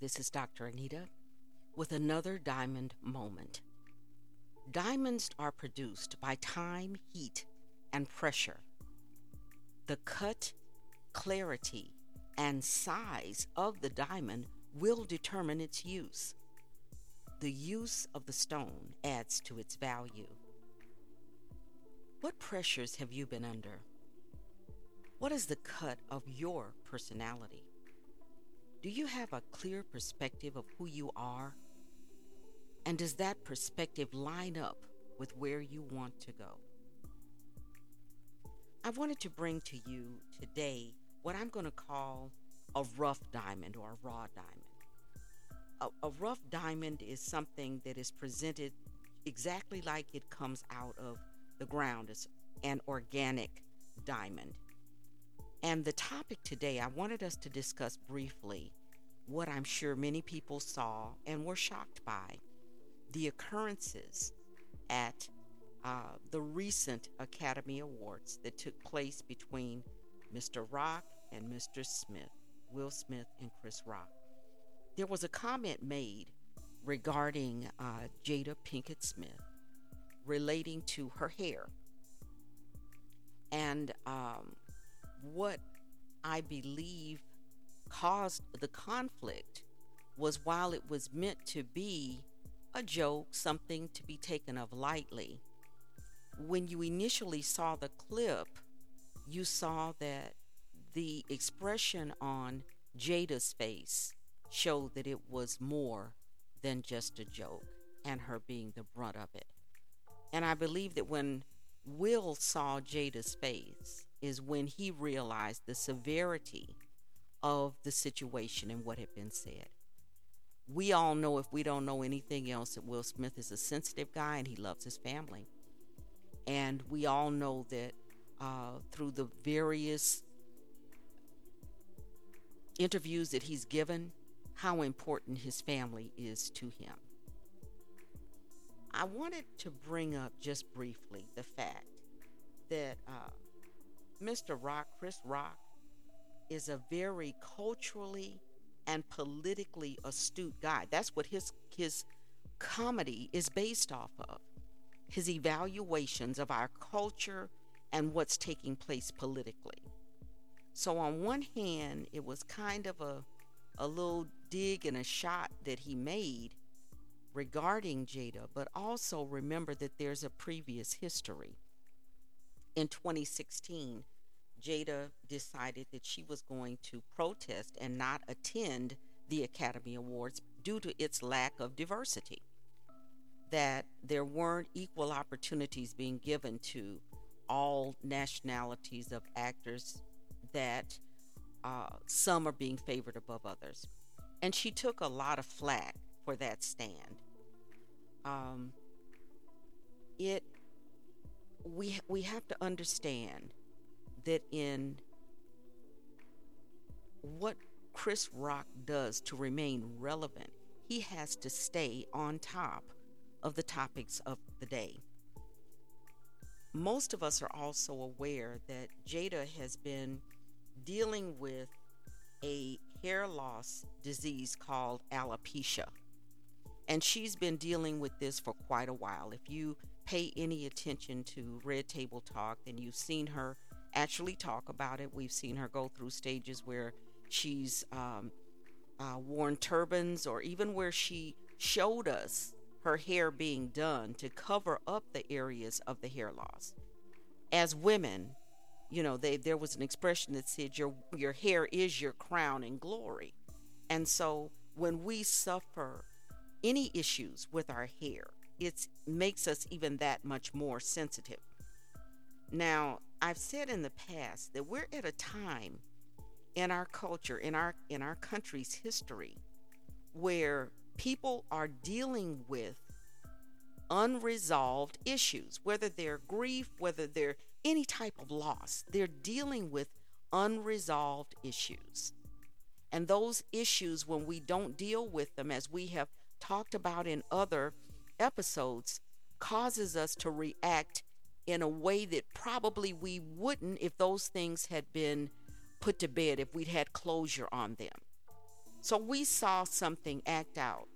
this is Dr. Anita with another diamond moment. Diamonds are produced by time, heat, and pressure. The cut, clarity, and size of the diamond will determine its use. The use of the stone adds to its value. What pressures have you been under? What is the cut of your personality? Do you have a clear perspective of who you are? And does that perspective line up with where you want to go? I wanted to bring to you today what I'm going to call a rough diamond or a raw diamond. A, a, rough diamond is something that is presented exactly like it comes out of the ground. It's an organic diamond. And the topic today, I wanted us to discuss briefly what I'm sure many people saw and were shocked by the occurrences at uh, the recent Academy Awards that took place between Mr. Rock and Mr. Smith, Will Smith and Chris Rock. There was a comment made regarding uh, Jada Pinkett Smith relating to her hair. And um, what I believe caused the conflict was while it was meant to be a joke, something to be taken of lightly, when you initially saw the clip, you saw that the expression on Jada's face showed that it was more than just a joke and her being the brunt of it. And I believe that when Will saw Jada's face, is when he realized the severity of the situation and what had been said. We all know, if we don't know anything else, that Will Smith is a sensitive guy and he loves his family. And we all know that uh, through the various interviews that he's given, how important his family is to him. I wanted to bring up just briefly the fact that uh, Mr. Rock, Chris Rock, is a very culturally and politically astute guy. That's what his his comedy is based off of. His evaluations of our culture and what's taking place politically. So on one hand, it was kind of a a little dig and a shot that he made regarding Jada, but also remember that there's a previous history in 2016, Jada decided that she was going to protest and not attend the Academy Awards due to its lack of diversity. That there weren't equal opportunities being given to all nationalities of actors, that uh, some are being favored above others. And she took a lot of flack for that stand. Um, it we we have to understand that in what Chris Rock does to remain relevant, he has to stay on top of the topics of the day. Most of us are also aware that Jada has been dealing with a hair loss disease called alopecia. And she's been dealing with this for quite a while. If you pay any attention to Red Table Talk, then you've seen her actually talk about it. We've seen her go through stages where she's um, uh, worn turbans, or even where she showed us her hair being done to cover up the areas of the hair loss. As women, you know, they, there was an expression that said, "Your your hair is your crown and glory," and so when we suffer any issues with our hair, it makes us even that much more sensitive. Now, I've said in the past that we're at a time in our culture, in our in our country's history, where people are dealing with unresolved issues, whether they're grief, whether they're any type of loss, they're dealing with unresolved issues. And those issues, when we don't deal with them, as we have talked about in other episodes causes us to react in a way that probably we wouldn't if those things had been put to bed, if we'd had closure on them. So we saw something act out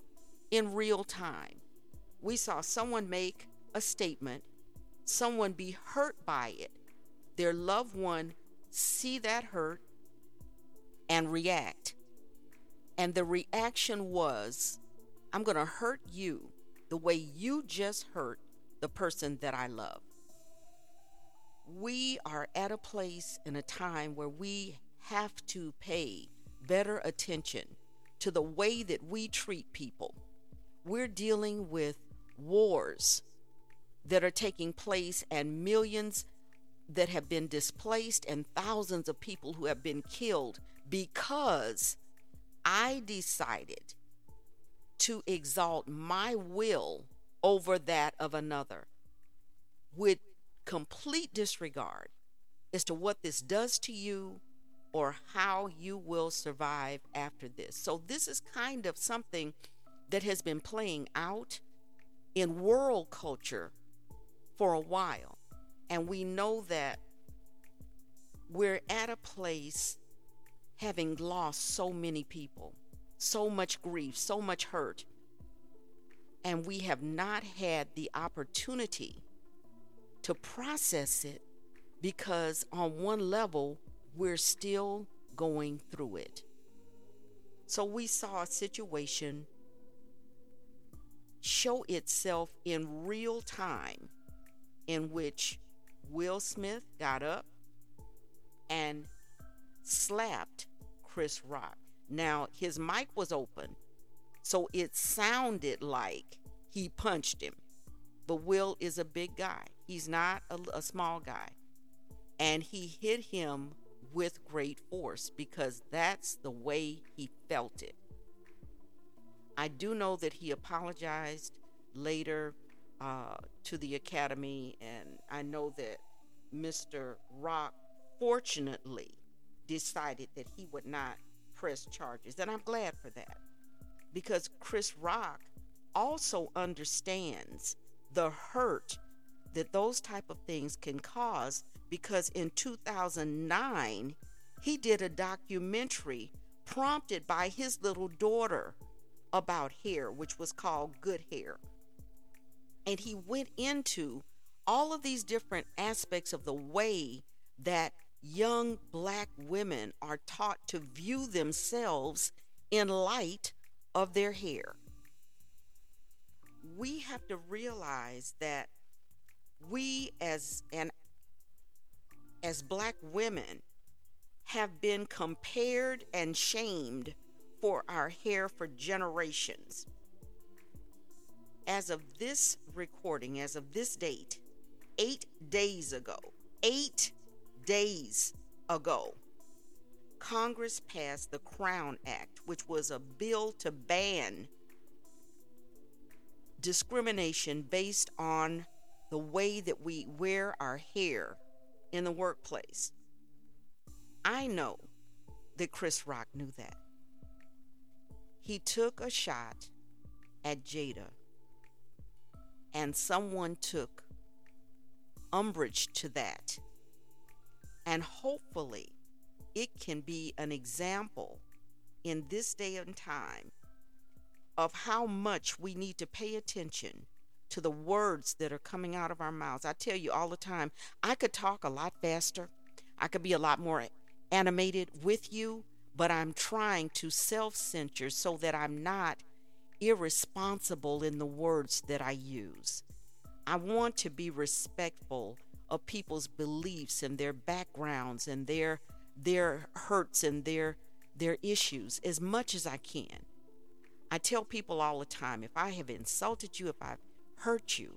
in real time. We saw someone make a statement, someone be hurt by it, their loved one see that hurt and react. And the reaction was, I'm going to hurt you the way you just hurt the person that I love. We are at a place in a time where we have to pay better attention to the way that we treat people. We're dealing with wars that are taking place and millions that have been displaced and thousands of people who have been killed because I decided to exalt my will over that of another with complete disregard as to what this does to you or how you will survive after this. So, this is kind of something that has been playing out in world culture for a while. And we know that we're at a place having lost so many people, so much grief, so much hurt. And we have not had the opportunity to process it because, on one level, we're still going through it. So, we saw a situation show itself in real time in which Will Smith got up and slapped Chris Rock. Now, his mic was open, so it sounded like he punched him. But Will is a big guy, he's not a, a small guy. And he hit him with great force because that's the way he felt it. I do know that he apologized later uh, to the Academy, and I know that Mr. Rock fortunately decided that he would not press charges, and I'm glad for that because Chris Rock also understands the hurt that those type of things can cause because in 2009 he did a documentary prompted by his little daughter about hair which was called good hair and he went into all of these different aspects of the way that young black women are taught to view themselves in light of their hair. We have to realize that we as and as black women have been compared and shamed for our hair for generations. As of this recording, as of this date, eight days ago, eight days ago, Congress passed the Crown Act, which was a bill to ban discrimination based on the way that we wear our hair in the workplace. I know that Chris Rock knew that. He took a shot at Jada and someone took umbrage to that. And hopefully, it can be an example in this day and time of how much we need to pay attention to the words that are coming out of our mouths. I tell you all the time, I could talk a lot faster, I could be a lot more animated with you, but I'm trying to self censor so that I'm not irresponsible in the words that I use. I want to be respectful of people's beliefs and their backgrounds and their their hurts and their their issues as much as I can. I tell people all the time if I have insulted you, if I've hurt you,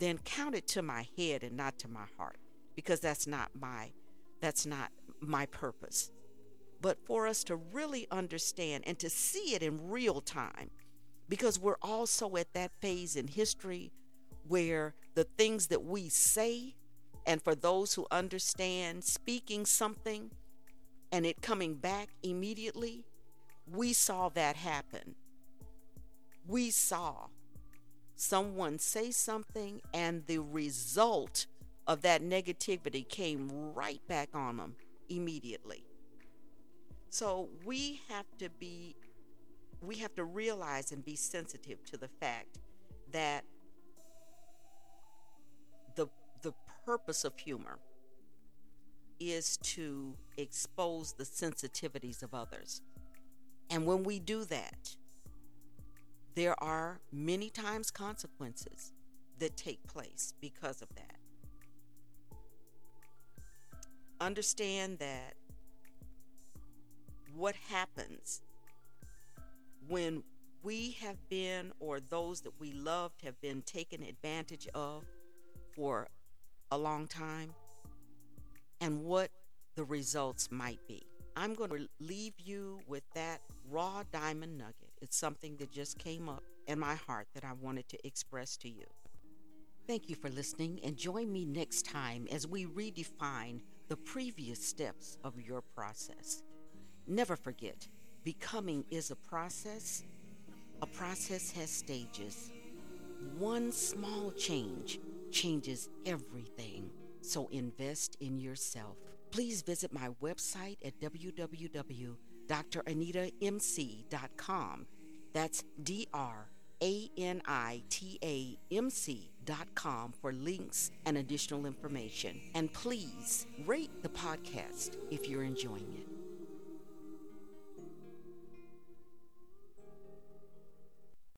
then count it to my head and not to my heart because that's not my that's not my purpose. But for us to really understand and to see it in real time because we're also at that phase in history where the things that we say, and for those who understand speaking something and it coming back immediately, we saw that happen. We saw someone say something, and the result of that negativity came right back on them immediately. So we have to be we have to realize and be sensitive to the fact that the the purpose of humor is to expose the sensitivities of others. And when we do that, there are many times consequences that take place because of that. Understand that what happens when we have been, or those that we loved have been taken advantage of for a long time, and what the results might be. I'm going to leave you with that raw diamond nugget. It's something that just came up in my heart that I wanted to express to you. Thank you for listening, and join me next time as we redefine the previous steps of your process. Never forget, becoming is a process. A process has stages. One small change changes everything. So invest in yourself. Please visit my website at www.dranitaMC.com. That's D R A N I T A M C.com for links and additional information. And please rate the podcast if you're enjoying it.